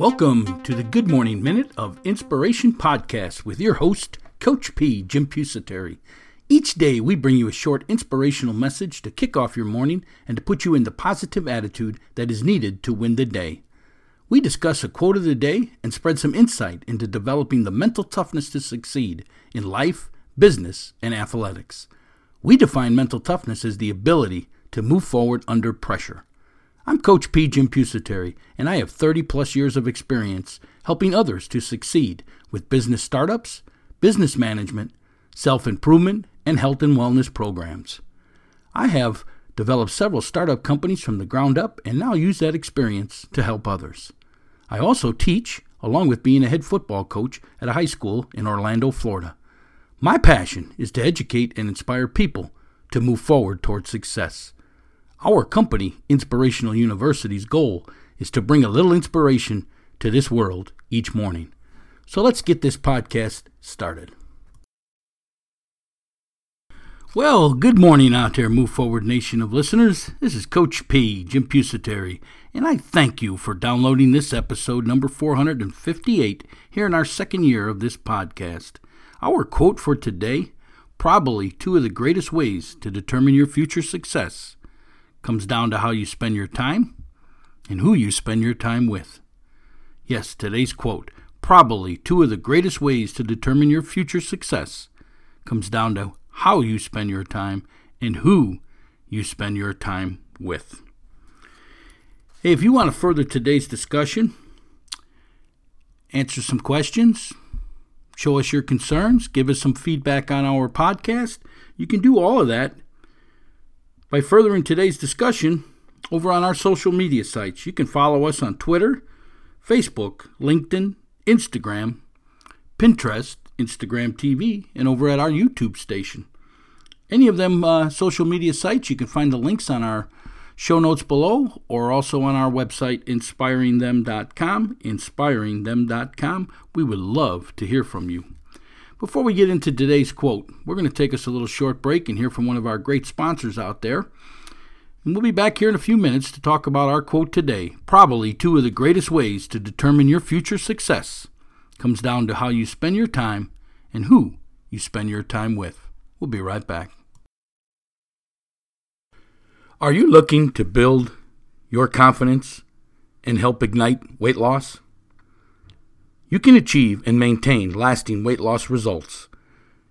Welcome to the Good Morning Minute of Inspiration podcast with your host, Coach P, Jim Pusateri. Each day, we bring you a short inspirational message to kick off your morning and to put you in the positive attitude that is needed to win the day. We discuss a quote of the day and spread some insight into developing the mental toughness to succeed in life, business, and athletics. We define mental toughness as the ability to move forward under pressure. I'm Coach P. Jim Pusateri, and I have 30 plus years of experience helping others to succeed with business startups, business management, self improvement, and health and wellness programs. I have developed several startup companies from the ground up and now use that experience to help others. I also teach, along with being a head football coach at a high school in Orlando, Florida. My passion is to educate and inspire people to move forward towards success. Our company, Inspirational University's goal is to bring a little inspiration to this world each morning. So let's get this podcast started. Well, good morning out there, Move Forward Nation of listeners. This is Coach P, Jim Pusateri, and I thank you for downloading this episode number 458 here in our second year of this podcast. Our quote for today probably two of the greatest ways to determine your future success comes down to how you spend your time and who you spend your time with. Yes, today's quote, probably two of the greatest ways to determine your future success, comes down to how you spend your time and who you spend your time with. Hey, if you want to further today's discussion, answer some questions, show us your concerns, give us some feedback on our podcast, you can do all of that by furthering today's discussion over on our social media sites. You can follow us on Twitter, Facebook, LinkedIn, Instagram, Pinterest, Instagram TV, and over at our YouTube station. Any of them uh, social media sites, you can find the links on our show notes below or also on our website, inspiringthem.com. Inspiringthem.com. We would love to hear from you. Before we get into today's quote, we're going to take us a little short break and hear from one of our great sponsors out there. And we'll be back here in a few minutes to talk about our quote today. Probably two of the greatest ways to determine your future success comes down to how you spend your time and who you spend your time with. We'll be right back. Are you looking to build your confidence and help ignite weight loss? You can achieve and maintain lasting weight loss results.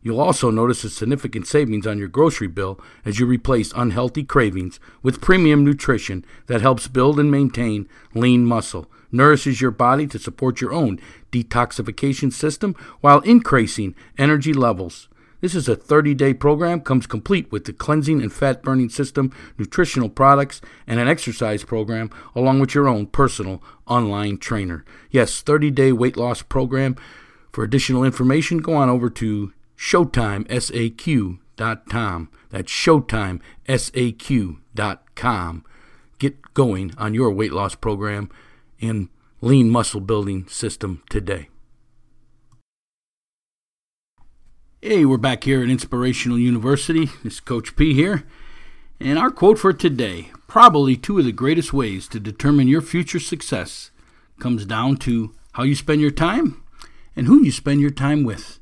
You'll also notice a significant savings on your grocery bill as you replace unhealthy cravings with premium nutrition that helps build and maintain lean muscle, nourishes your body to support your own detoxification system while increasing energy levels. This is a 30 day program, comes complete with the cleansing and fat burning system, nutritional products, and an exercise program, along with your own personal online trainer. Yes, 30 day weight loss program. For additional information, go on over to ShowtimeSAQ.com. That's ShowtimeSAQ.com. Get going on your weight loss program and lean muscle building system today. Hey, we're back here at Inspirational University. This is Coach P here. And our quote for today probably two of the greatest ways to determine your future success comes down to how you spend your time and who you spend your time with.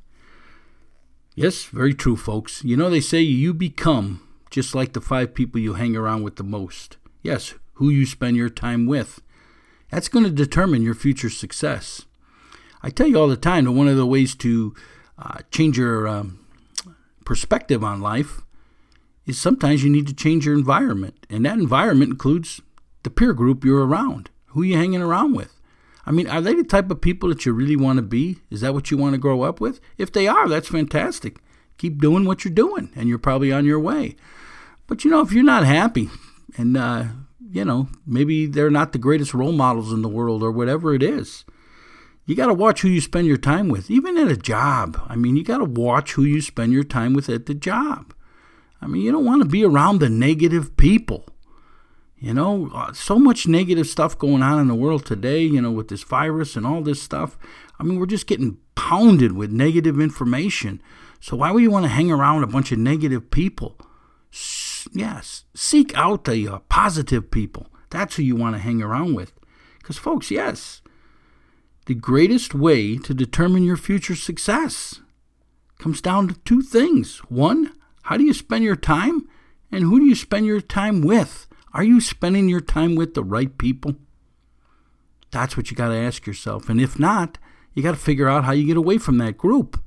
Yes, very true, folks. You know, they say you become just like the five people you hang around with the most. Yes, who you spend your time with. That's going to determine your future success. I tell you all the time that one of the ways to uh, change your um, perspective on life is sometimes you need to change your environment. And that environment includes the peer group you're around, who you're hanging around with. I mean, are they the type of people that you really want to be? Is that what you want to grow up with? If they are, that's fantastic. Keep doing what you're doing, and you're probably on your way. But you know, if you're not happy, and uh, you know, maybe they're not the greatest role models in the world, or whatever it is, you got to watch who you spend your time with, even at a job. I mean, you got to watch who you spend your time with at the job. I mean, you don't want to be around the negative people. You know, uh, so much negative stuff going on in the world today, you know, with this virus and all this stuff. I mean, we're just getting pounded with negative information. So why would you want to hang around a bunch of negative people? Yes, seek out the uh, positive people. That's who you want to hang around with. Because, folks, yes, the greatest way to determine your future success comes down to two things. One, how do you spend your time? And who do you spend your time with? Are you spending your time with the right people? That's what you got to ask yourself. And if not, you got to figure out how you get away from that group.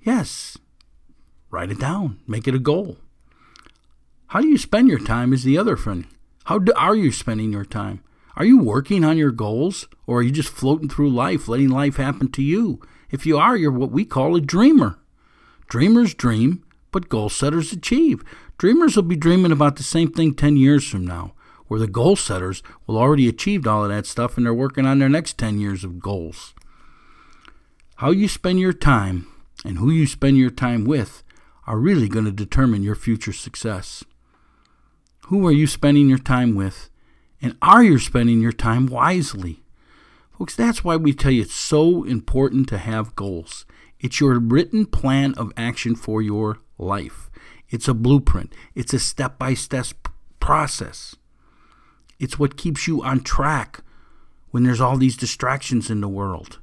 Yes, write it down, make it a goal. How do you spend your time is the other thing. How do, are you spending your time? Are you working on your goals or are you just floating through life, letting life happen to you? If you are, you're what we call a dreamer. Dreamers dream, but goal setters achieve. Dreamers will be dreaming about the same thing 10 years from now, where the goal setters will already achieved all of that stuff and they're working on their next 10 years of goals. How you spend your time and who you spend your time with are really going to determine your future success. Who are you spending your time with? And are you spending your time wisely? Folks, that's why we tell you it's so important to have goals. It's your written plan of action for your life. It's a blueprint. It's a step by step process. It's what keeps you on track when there's all these distractions in the world.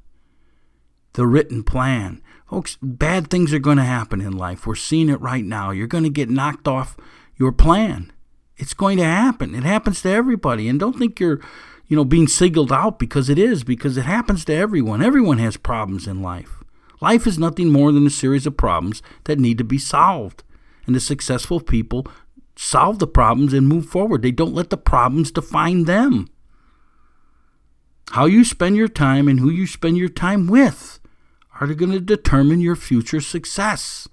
The written plan. Folks, bad things are going to happen in life. We're seeing it right now. You're going to get knocked off your plan. It's going to happen. It happens to everybody. And don't think you're you know, being singled out because it is, because it happens to everyone. Everyone has problems in life. Life is nothing more than a series of problems that need to be solved. And the successful people solve the problems and move forward. They don't let the problems define them. How you spend your time and who you spend your time with are going to determine your future success.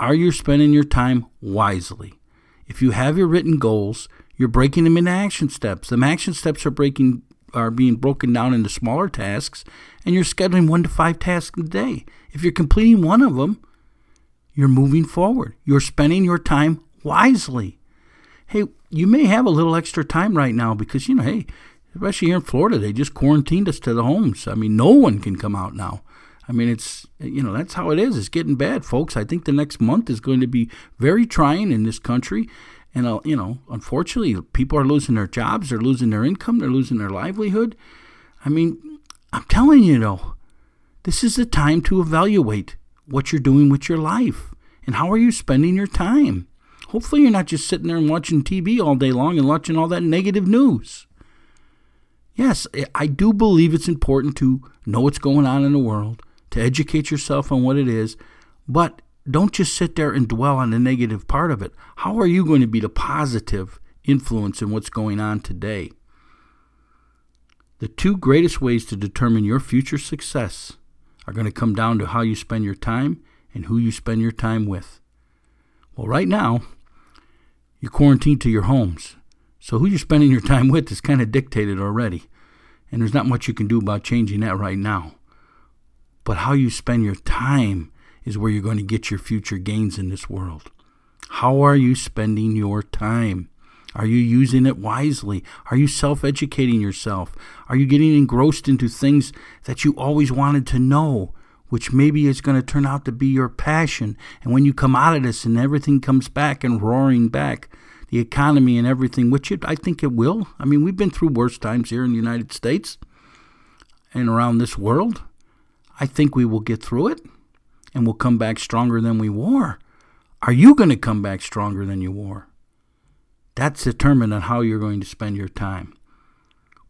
Are you spending your time wisely? If you have your written goals, you're breaking them into action steps. The action steps are breaking are being broken down into smaller tasks, and you're scheduling one to five tasks a day. If you're completing one of them, you're moving forward. You're spending your time wisely. Hey, you may have a little extra time right now because, you know, hey, especially here in Florida, they just quarantined us to the homes. I mean, no one can come out now. I mean, it's, you know, that's how it is. It's getting bad, folks. I think the next month is going to be very trying in this country. And, uh, you know, unfortunately, people are losing their jobs, they're losing their income, they're losing their livelihood. I mean, I'm telling you, though, this is the time to evaluate what you're doing with your life and how are you spending your time. Hopefully, you're not just sitting there and watching TV all day long and watching all that negative news. Yes, I do believe it's important to know what's going on in the world, to educate yourself on what it is, but don't just sit there and dwell on the negative part of it. How are you going to be the positive influence in what's going on today? The two greatest ways to determine your future success are going to come down to how you spend your time and who you spend your time with. Well, right now, you're quarantined to your homes. So who you're spending your time with is kind of dictated already. And there's not much you can do about changing that right now. But how you spend your time is where you're going to get your future gains in this world. How are you spending your time? Are you using it wisely? Are you self educating yourself? Are you getting engrossed into things that you always wanted to know, which maybe is going to turn out to be your passion? And when you come out of this and everything comes back and roaring back, the economy and everything, which it, I think it will. I mean, we've been through worse times here in the United States and around this world. I think we will get through it and we'll come back stronger than we were. Are you going to come back stronger than you were? That's determined on how you're going to spend your time.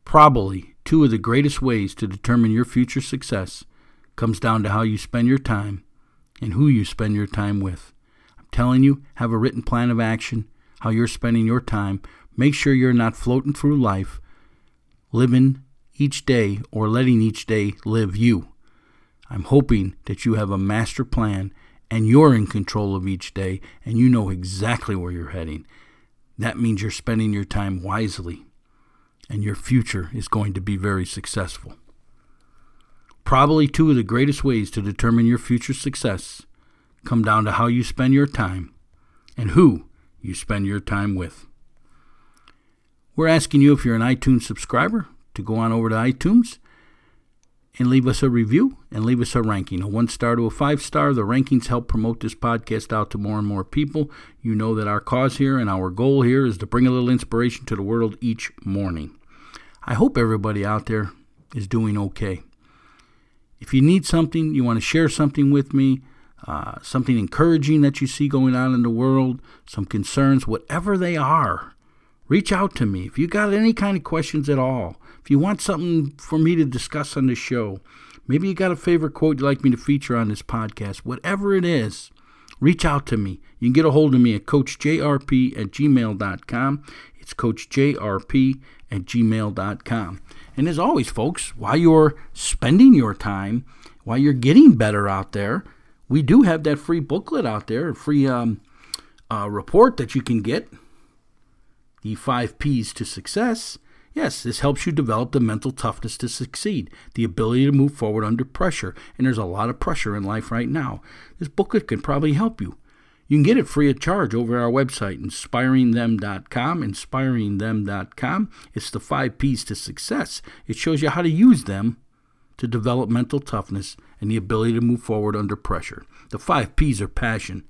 Probably two of the greatest ways to determine your future success comes down to how you spend your time and who you spend your time with. I'm telling you, have a written plan of action, how you're spending your time. Make sure you're not floating through life, living each day or letting each day live you. I'm hoping that you have a master plan and you're in control of each day and you know exactly where you're heading. That means you're spending your time wisely and your future is going to be very successful. Probably two of the greatest ways to determine your future success come down to how you spend your time and who you spend your time with. We're asking you if you're an iTunes subscriber to go on over to iTunes and leave us a review and leave us a ranking. A one star to a five star. The rankings help promote this podcast out to more and more people. You know that our cause here and our goal here is to bring a little inspiration to the world each morning. I hope everybody out there is doing okay. If you need something, you want to share something with me, uh, something encouraging that you see going on in the world, some concerns, whatever they are, reach out to me. If you got any kind of questions at all, if you want something for me to discuss on the show, maybe you got a favorite quote you'd like me to feature on this podcast, whatever it is, reach out to me. You can get a hold of me at coachjrp at gmail.com. It's coachjrp at gmail.com. And as always, folks, while you're spending your time, while you're getting better out there, we do have that free booklet out there, a free um, uh, report that you can get. The five P's to success. Yes, this helps you develop the mental toughness to succeed, the ability to move forward under pressure. And there's a lot of pressure in life right now. This booklet can probably help you. You can get it free of charge over our website, inspiringthem.com. Inspiringthem.com. It's the five P's to success. It shows you how to use them to develop mental toughness and the ability to move forward under pressure. The five P's are passion,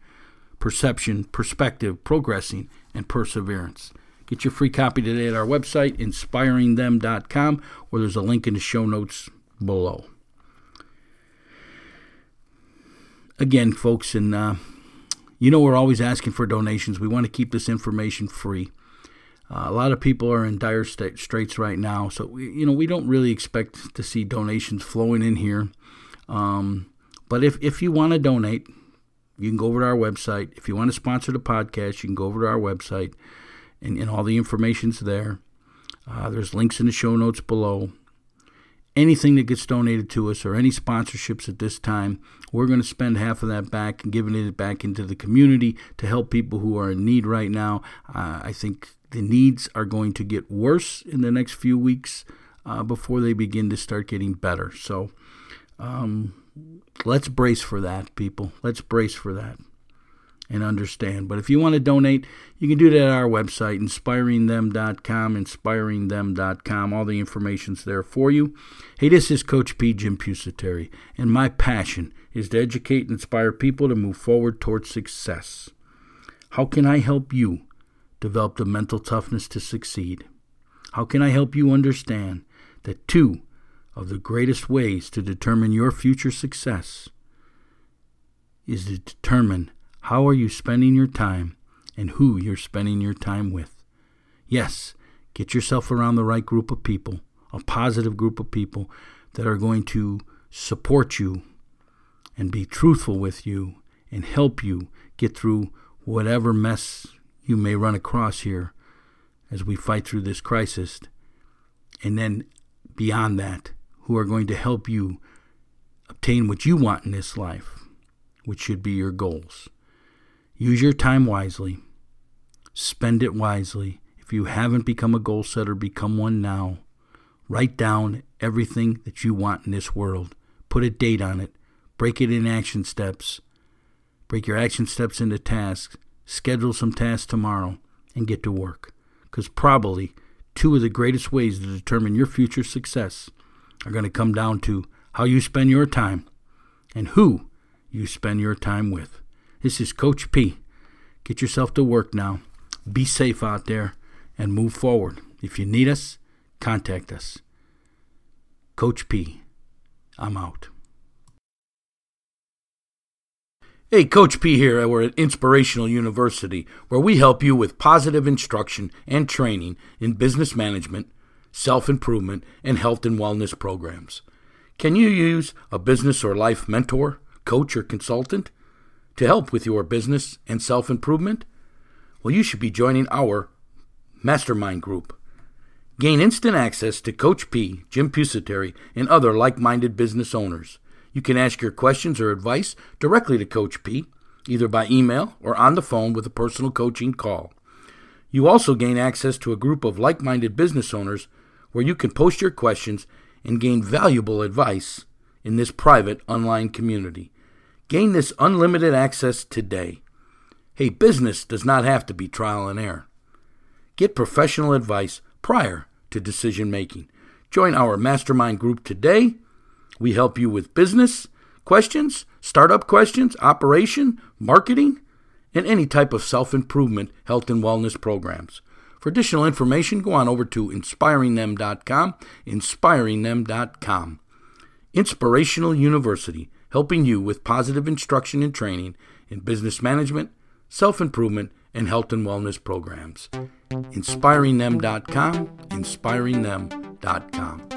perception, perspective, progressing, and perseverance. Get your free copy today at our website, inspiringthem.com, or there's a link in the show notes below. Again, folks, and uh, you know, we're always asking for donations. We want to keep this information free. Uh, a lot of people are in dire st- straits right now, so we, you know we don't really expect to see donations flowing in here. Um, but if if you want to donate, you can go over to our website. If you want to sponsor the podcast, you can go over to our website, and, and all the information's there. Uh, there's links in the show notes below anything that gets donated to us or any sponsorships at this time, we're going to spend half of that back and giving it back into the community to help people who are in need right now. Uh, I think the needs are going to get worse in the next few weeks uh, before they begin to start getting better. So um, let's brace for that, people. Let's brace for that and understand. But if you want to donate, you can do that at our website, inspiringthem.com, inspiringthem.com. All the information's there for you. Hey, this is Coach P. Jim Pusateri, and my passion is to educate and inspire people to move forward towards success. How can I help you develop the mental toughness to succeed? How can I help you understand that two of the greatest ways to determine your future success is to determine how are you spending your time and who you're spending your time with? Yes, get yourself around the right group of people, a positive group of people that are going to support you and be truthful with you and help you get through whatever mess you may run across here as we fight through this crisis. And then beyond that, who are going to help you obtain what you want in this life, which should be your goals. Use your time wisely. Spend it wisely. If you haven't become a goal setter, become one now. Write down everything that you want in this world. Put a date on it. Break it in action steps. Break your action steps into tasks. Schedule some tasks tomorrow and get to work. Because probably two of the greatest ways to determine your future success are going to come down to how you spend your time and who you spend your time with. This is Coach P. Get yourself to work now. Be safe out there and move forward. If you need us, contact us. Coach P. I'm out. Hey, Coach P here. We're at Inspirational University, where we help you with positive instruction and training in business management, self improvement, and health and wellness programs. Can you use a business or life mentor, coach, or consultant? To help with your business and self improvement? Well, you should be joining our mastermind group. Gain instant access to Coach P, Jim Pusateri, and other like minded business owners. You can ask your questions or advice directly to Coach P, either by email or on the phone with a personal coaching call. You also gain access to a group of like minded business owners where you can post your questions and gain valuable advice in this private online community. Gain this unlimited access today. Hey, business does not have to be trial and error. Get professional advice prior to decision making. Join our mastermind group today. We help you with business questions, startup questions, operation, marketing, and any type of self improvement, health, and wellness programs. For additional information, go on over to inspiringthem.com, inspiringthem.com. Inspirational University, helping you with positive instruction and training in business management, self improvement, and health and wellness programs. InspiringThem.com, inspiringthem.com.